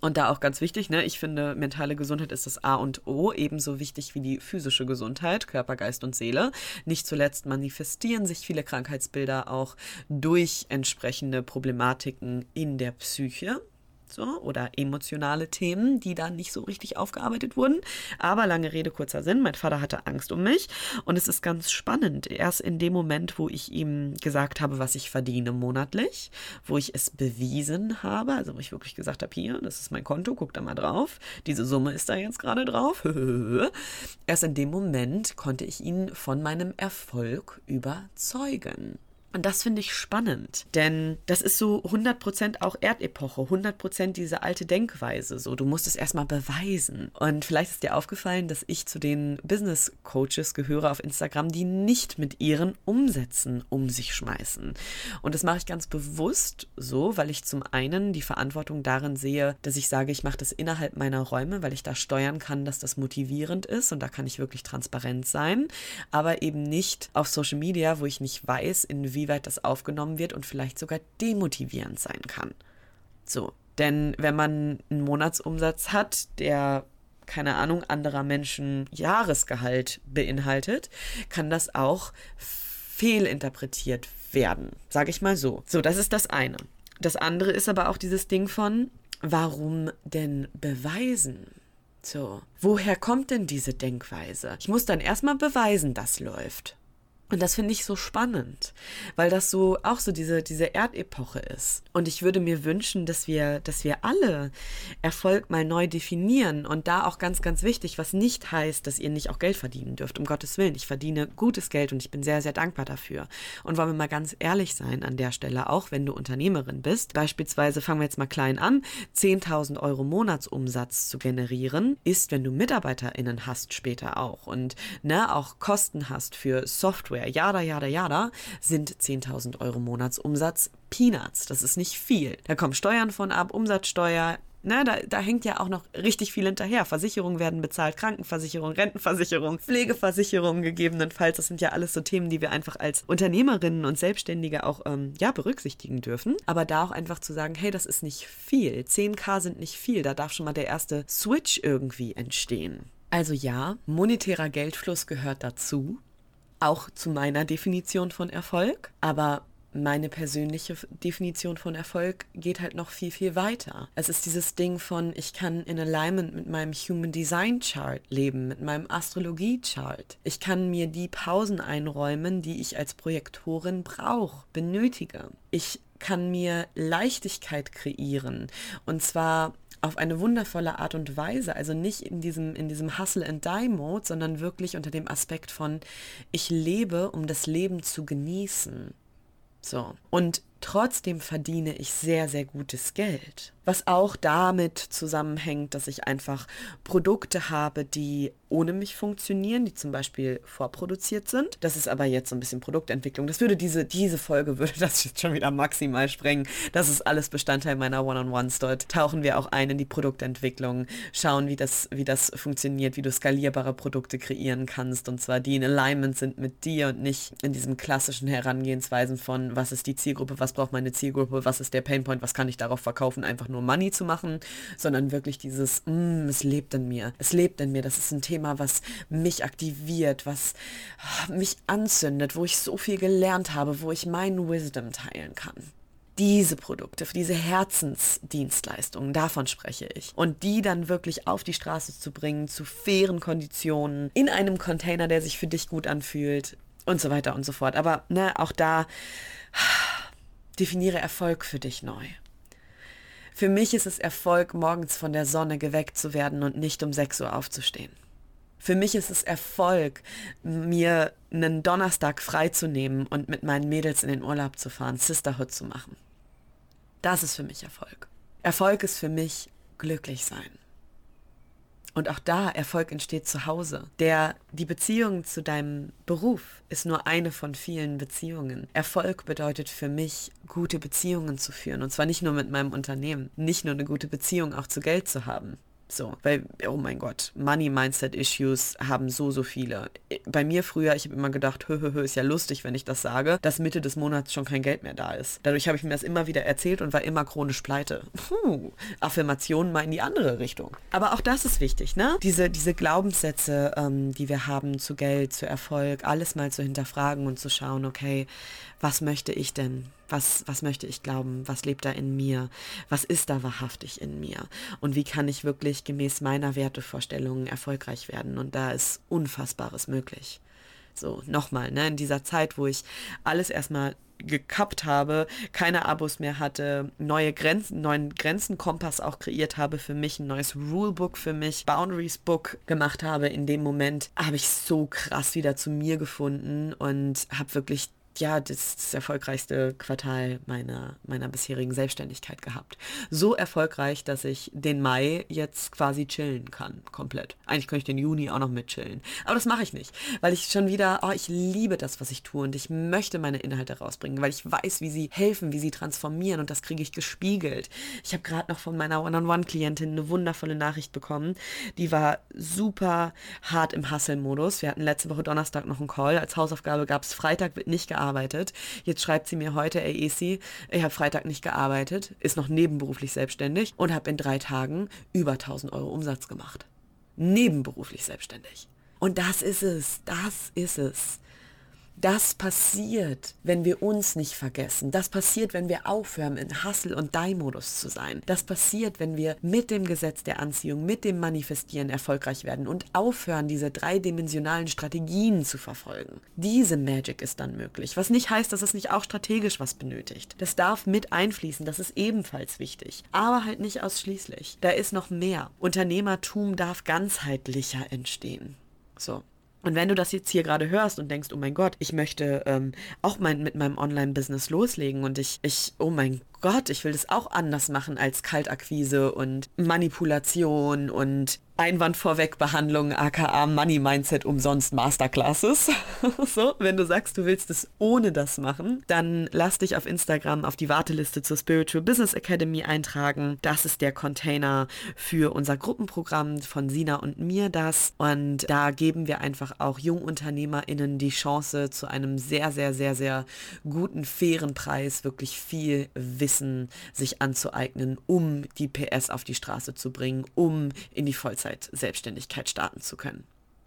Und da auch ganz wichtig, ne? Ich finde, mentale Gesundheit ist das A und O, ebenso wichtig wie die physische Gesundheit, Körper, Geist und Seele. Nicht zuletzt manifestieren sich viele Krankheitsbilder auch durch entsprechende Problematiken in der Psyche so, oder emotionale Themen, die da nicht so richtig aufgearbeitet wurden. Aber lange Rede, kurzer Sinn, mein Vater hatte Angst um mich und es ist ganz spannend. Erst in dem Moment, wo ich ihm gesagt habe, was ich verdiene monatlich, wo ich es bewiesen habe, also wo ich wirklich gesagt habe, hier, das ist mein Konto, guck da mal drauf, diese Summe ist da jetzt gerade drauf. Erst in dem Moment konnte ich ihn von meinem Erfolg überzeugen. Und das finde ich spannend, denn das ist so 100% auch Erdepoche, 100% diese alte Denkweise. So, du musst es erstmal beweisen. Und vielleicht ist dir aufgefallen, dass ich zu den Business Coaches gehöre auf Instagram, die nicht mit ihren Umsätzen um sich schmeißen. Und das mache ich ganz bewusst so, weil ich zum einen die Verantwortung darin sehe, dass ich sage, ich mache das innerhalb meiner Räume, weil ich da steuern kann, dass das motivierend ist und da kann ich wirklich transparent sein, aber eben nicht auf Social Media, wo ich nicht weiß, inwiefern inwieweit das aufgenommen wird und vielleicht sogar demotivierend sein kann. So, denn wenn man einen Monatsumsatz hat, der keine Ahnung, anderer Menschen Jahresgehalt beinhaltet, kann das auch fehlinterpretiert werden, sage ich mal so. So, das ist das eine. Das andere ist aber auch dieses Ding von, warum denn beweisen? So, woher kommt denn diese Denkweise? Ich muss dann erstmal beweisen, dass läuft. Und das finde ich so spannend, weil das so auch so diese, diese Erdepoche ist. Und ich würde mir wünschen, dass wir, dass wir alle Erfolg mal neu definieren und da auch ganz, ganz wichtig, was nicht heißt, dass ihr nicht auch Geld verdienen dürft. Um Gottes Willen, ich verdiene gutes Geld und ich bin sehr, sehr dankbar dafür. Und wollen wir mal ganz ehrlich sein an der Stelle, auch wenn du Unternehmerin bist, beispielsweise fangen wir jetzt mal klein an, 10.000 Euro Monatsumsatz zu generieren, ist, wenn du MitarbeiterInnen hast später auch und ne, auch Kosten hast für Software, Software, jada, jada, jada, sind 10.000 Euro Monatsumsatz Peanuts. Das ist nicht viel. Da kommen Steuern von ab, Umsatzsteuer, Ne, da, da hängt ja auch noch richtig viel hinterher. Versicherungen werden bezahlt, Krankenversicherung, Rentenversicherung, Pflegeversicherung gegebenenfalls. Das sind ja alles so Themen, die wir einfach als Unternehmerinnen und Selbstständige auch ähm, ja, berücksichtigen dürfen. Aber da auch einfach zu sagen, hey, das ist nicht viel. 10k sind nicht viel. Da darf schon mal der erste Switch irgendwie entstehen. Also ja, monetärer Geldfluss gehört dazu auch zu meiner Definition von Erfolg, aber meine persönliche Definition von Erfolg geht halt noch viel, viel weiter. Es ist dieses Ding von, ich kann in Alignment mit meinem Human Design Chart leben, mit meinem Astrologie Chart. Ich kann mir die Pausen einräumen, die ich als Projektorin brauche, benötige. Ich kann mir Leichtigkeit kreieren. Und zwar auf eine wundervolle Art und Weise, also nicht in diesem, in diesem Hustle and Die Mode, sondern wirklich unter dem Aspekt von, ich lebe, um das Leben zu genießen. So. Und trotzdem verdiene ich sehr, sehr gutes Geld. Was auch damit zusammenhängt, dass ich einfach Produkte habe, die ohne mich funktionieren, die zum Beispiel vorproduziert sind. Das ist aber jetzt so ein bisschen Produktentwicklung. Das würde diese, diese Folge würde das jetzt schon wieder maximal sprengen. Das ist alles Bestandteil meiner One-on-Ones. Dort tauchen wir auch ein in die Produktentwicklung, schauen, wie das, wie das funktioniert, wie du skalierbare Produkte kreieren kannst und zwar die in Alignment sind mit dir und nicht in diesen klassischen Herangehensweisen von, was ist die Zielgruppe, was braucht meine Zielgruppe, was ist der Painpoint, was kann ich darauf verkaufen, einfach nur Money zu machen, sondern wirklich dieses, mm, es lebt in mir, es lebt in mir, das ist ein Thema, was mich aktiviert, was ah, mich anzündet, wo ich so viel gelernt habe, wo ich meinen Wisdom teilen kann diese Produkte, diese Herzensdienstleistungen, davon spreche ich. Und die dann wirklich auf die Straße zu bringen, zu fairen Konditionen, in einem Container, der sich für dich gut anfühlt und so weiter und so fort. Aber ne, auch da definiere Erfolg für dich neu. Für mich ist es Erfolg, morgens von der Sonne geweckt zu werden und nicht um 6 Uhr aufzustehen. Für mich ist es Erfolg, mir einen Donnerstag freizunehmen und mit meinen Mädels in den Urlaub zu fahren, Sisterhood zu machen. Das ist für mich Erfolg. Erfolg ist für mich glücklich sein. Und auch da, Erfolg entsteht zu Hause. Der, die Beziehung zu deinem Beruf ist nur eine von vielen Beziehungen. Erfolg bedeutet für mich, gute Beziehungen zu führen. Und zwar nicht nur mit meinem Unternehmen, nicht nur eine gute Beziehung auch zu Geld zu haben. So, weil, oh mein Gott, Money Mindset Issues haben so, so viele. Bei mir früher, ich habe immer gedacht, hö, hö, hö, ist ja lustig, wenn ich das sage, dass Mitte des Monats schon kein Geld mehr da ist. Dadurch habe ich mir das immer wieder erzählt und war immer chronisch pleite. Puh, Affirmationen mal in die andere Richtung. Aber auch das ist wichtig, ne? Diese, diese Glaubenssätze, ähm, die wir haben zu Geld, zu Erfolg, alles mal zu hinterfragen und zu schauen, okay, was möchte ich denn? Was, was möchte ich glauben? Was lebt da in mir? Was ist da wahrhaftig in mir? Und wie kann ich wirklich gemäß meiner Wertevorstellungen erfolgreich werden? Und da ist Unfassbares möglich. So, nochmal, ne, in dieser Zeit, wo ich alles erstmal gekappt habe, keine Abos mehr hatte, neue Grenzen, neuen Grenzenkompass auch kreiert habe für mich, ein neues Rulebook für mich, Boundaries Book gemacht habe. In dem Moment habe ich so krass wieder zu mir gefunden und habe wirklich ja, das, das erfolgreichste Quartal meiner, meiner bisherigen Selbstständigkeit gehabt. So erfolgreich, dass ich den Mai jetzt quasi chillen kann, komplett. Eigentlich könnte ich den Juni auch noch mit chillen. Aber das mache ich nicht, weil ich schon wieder, oh, ich liebe das, was ich tue und ich möchte meine Inhalte rausbringen, weil ich weiß, wie sie helfen, wie sie transformieren und das kriege ich gespiegelt. Ich habe gerade noch von meiner One-on-One-Klientin eine wundervolle Nachricht bekommen. Die war super hart im Hustle-Modus. Wir hatten letzte Woche Donnerstag noch einen Call. Als Hausaufgabe gab es Freitag, wird nicht gearbeitet gearbeitet. Jetzt schreibt sie mir heute, ey Esi, ich habe Freitag nicht gearbeitet, ist noch nebenberuflich selbstständig und habe in drei Tagen über 1000 Euro Umsatz gemacht. Nebenberuflich selbstständig. Und das ist es, das ist es. Das passiert, wenn wir uns nicht vergessen. Das passiert, wenn wir aufhören, in Hustle- und Die-Modus zu sein. Das passiert, wenn wir mit dem Gesetz der Anziehung, mit dem Manifestieren erfolgreich werden und aufhören, diese dreidimensionalen Strategien zu verfolgen. Diese Magic ist dann möglich. Was nicht heißt, dass es nicht auch strategisch was benötigt. Das darf mit einfließen, das ist ebenfalls wichtig. Aber halt nicht ausschließlich. Da ist noch mehr. Unternehmertum darf ganzheitlicher entstehen. So. Und wenn du das jetzt hier gerade hörst und denkst, oh mein Gott, ich möchte ähm, auch mein, mit meinem Online-Business loslegen und ich, ich, oh mein Gott, ich will das auch anders machen als Kaltakquise und Manipulation und Einwandvorwegbehandlung, aka Money Mindset umsonst Masterclasses. so, wenn du sagst, du willst es ohne das machen, dann lass dich auf Instagram auf die Warteliste zur Spiritual Business Academy eintragen. Das ist der Container für unser Gruppenprogramm von Sina und mir das. Und da geben wir einfach auch JungunternehmerInnen die Chance zu einem sehr, sehr, sehr, sehr guten, fairen Preis wirklich viel Wissen Wissen sich anzueignen, um die PS auf die Straße zu bringen, um in die Vollzeit-Selbstständigkeit starten zu können.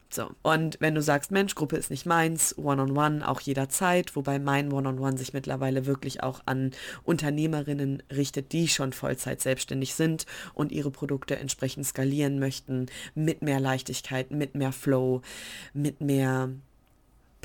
So. Und wenn du sagst, Mensch, Gruppe ist nicht meins, One-on-One -on -one auch jederzeit, wobei mein One-on-One -on -one sich mittlerweile wirklich auch an Unternehmerinnen richtet, die schon Vollzeit selbstständig sind und ihre Produkte entsprechend skalieren möchten, mit mehr Leichtigkeit, mit mehr Flow, mit mehr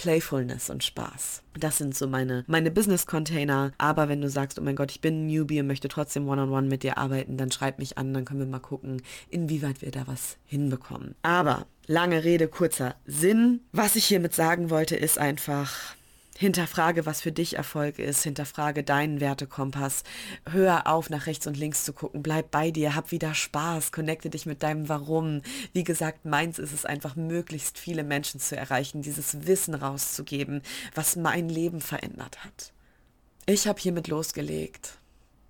Playfulness und Spaß. Das sind so meine, meine Business-Container. Aber wenn du sagst, oh mein Gott, ich bin ein Newbie und möchte trotzdem one-on-one -on -one mit dir arbeiten, dann schreib mich an, dann können wir mal gucken, inwieweit wir da was hinbekommen. Aber lange Rede, kurzer Sinn. Was ich hiermit sagen wollte, ist einfach, Hinterfrage, was für dich Erfolg ist, hinterfrage deinen Wertekompass, hör auf, nach rechts und links zu gucken, bleib bei dir, hab wieder Spaß, connecte dich mit deinem Warum. Wie gesagt, meins ist es einfach, möglichst viele Menschen zu erreichen, dieses Wissen rauszugeben, was mein Leben verändert hat. Ich habe hiermit losgelegt,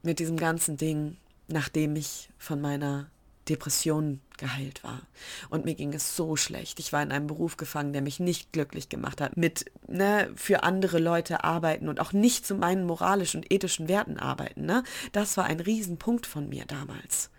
mit diesem ganzen Ding, nachdem ich von meiner Depression geheilt war. Und mir ging es so schlecht. Ich war in einem Beruf gefangen, der mich nicht glücklich gemacht hat. Mit ne, für andere Leute arbeiten und auch nicht zu meinen moralischen und ethischen Werten arbeiten. Ne? Das war ein Riesenpunkt von mir damals.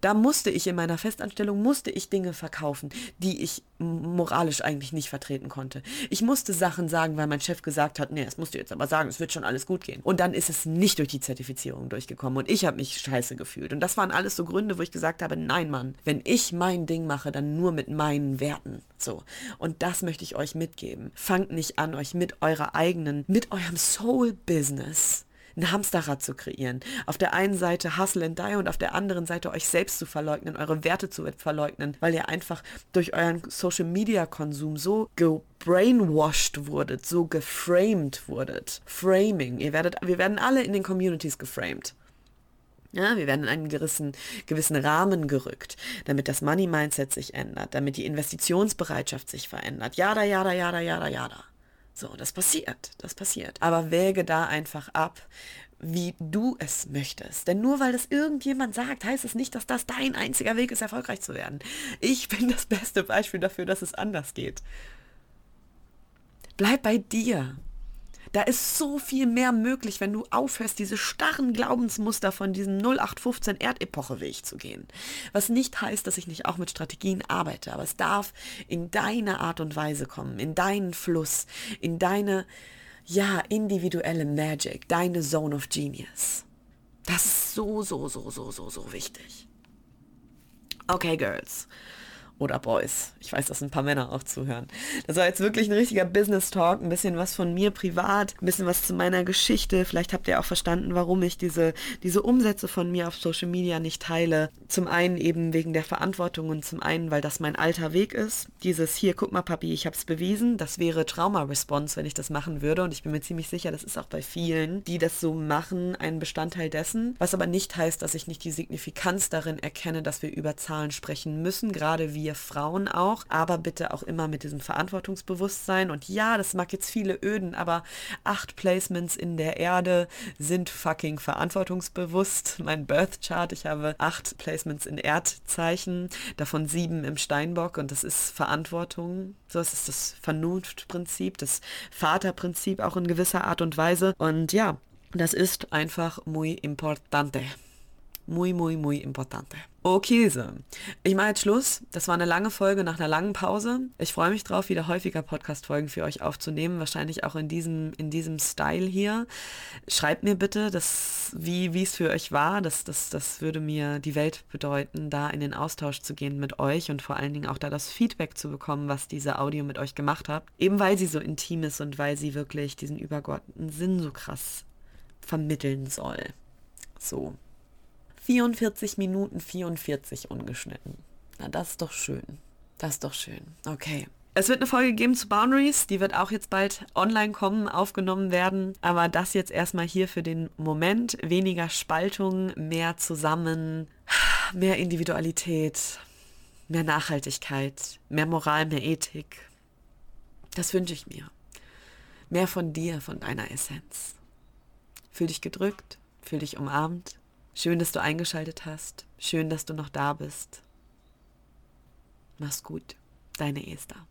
Da musste ich in meiner Festanstellung, musste ich Dinge verkaufen, die ich moralisch eigentlich nicht vertreten konnte. Ich musste Sachen sagen, weil mein Chef gesagt hat, nee, das musst du jetzt aber sagen, es wird schon alles gut gehen. Und dann ist es nicht durch die Zertifizierung durchgekommen und ich habe mich scheiße gefühlt. Und das waren alles so Gründe, wo ich gesagt habe, nein, Mann, wenn ich mein Ding mache, dann nur mit meinen Werten. So. Und das möchte ich euch mitgeben. Fangt nicht an, euch mit eurer eigenen, mit eurem Soul-Business ein Hamsterrad zu kreieren. Auf der einen Seite Hustle and Die und auf der anderen Seite euch selbst zu verleugnen, eure Werte zu verleugnen, weil ihr einfach durch euren Social Media Konsum so gebrainwashed wurdet, so geframed wurdet. Framing. Ihr werdet, wir werden alle in den Communities geframed. Ja, wir werden in einen gewissen, gewissen Rahmen gerückt, damit das Money-Mindset sich ändert, damit die Investitionsbereitschaft sich verändert. Jada, jada, jada, jada, jada. So, das passiert, das passiert. Aber wäge da einfach ab, wie du es möchtest. Denn nur weil das irgendjemand sagt, heißt es nicht, dass das dein einziger Weg ist, erfolgreich zu werden. Ich bin das beste Beispiel dafür, dass es anders geht. Bleib bei dir. Da ist so viel mehr möglich, wenn du aufhörst, diese starren Glaubensmuster von diesem 0815 Erdepoche-Weg zu gehen. Was nicht heißt, dass ich nicht auch mit Strategien arbeite, aber es darf in deine Art und Weise kommen, in deinen Fluss, in deine, ja, individuelle Magic, deine Zone of Genius. Das ist so, so, so, so, so, so wichtig. Okay, Girls oder Boys. Ich weiß, dass ein paar Männer auch zuhören. Das war jetzt wirklich ein richtiger Business Talk, ein bisschen was von mir privat, ein bisschen was zu meiner Geschichte. Vielleicht habt ihr auch verstanden, warum ich diese, diese Umsätze von mir auf Social Media nicht teile. Zum einen eben wegen der Verantwortung und zum einen, weil das mein alter Weg ist. Dieses hier, guck mal, Papi, ich hab's bewiesen. Das wäre Trauma-Response, wenn ich das machen würde. Und ich bin mir ziemlich sicher, das ist auch bei vielen, die das so machen, ein Bestandteil dessen. Was aber nicht heißt, dass ich nicht die Signifikanz darin erkenne, dass wir über Zahlen sprechen müssen, gerade wir Frauen auch, aber bitte auch immer mit diesem Verantwortungsbewusstsein. Und ja, das mag jetzt viele öden, aber acht Placements in der Erde sind fucking verantwortungsbewusst. Mein Birth Chart, ich habe acht Placements in Erdzeichen, davon sieben im Steinbock und das ist Verantwortung. So, ist das Vernunftprinzip, das Vaterprinzip auch in gewisser Art und Weise. Und ja, das ist einfach muy importante. Muy, muy, muy importante. Okay, so. Ich mache jetzt Schluss. Das war eine lange Folge nach einer langen Pause. Ich freue mich drauf, wieder häufiger Podcast-Folgen für euch aufzunehmen. Wahrscheinlich auch in diesem, in diesem Style hier. Schreibt mir bitte, dass, wie, wie es für euch war. Das, das, das würde mir die Welt bedeuten, da in den Austausch zu gehen mit euch und vor allen Dingen auch da das Feedback zu bekommen, was diese Audio mit euch gemacht hat. Eben weil sie so intim ist und weil sie wirklich diesen übergeordneten Sinn so krass vermitteln soll. So. 44 Minuten 44 ungeschnitten. Na, das ist doch schön. Das ist doch schön. Okay. Es wird eine Folge geben zu Boundaries, die wird auch jetzt bald online kommen, aufgenommen werden. Aber das jetzt erstmal hier für den Moment. Weniger Spaltung, mehr zusammen, mehr Individualität, mehr Nachhaltigkeit, mehr Moral, mehr Ethik. Das wünsche ich mir. Mehr von dir, von deiner Essenz. Fühl dich gedrückt, fühl dich umarmt, Schön, dass du eingeschaltet hast. Schön, dass du noch da bist. Mach's gut. Deine Esther.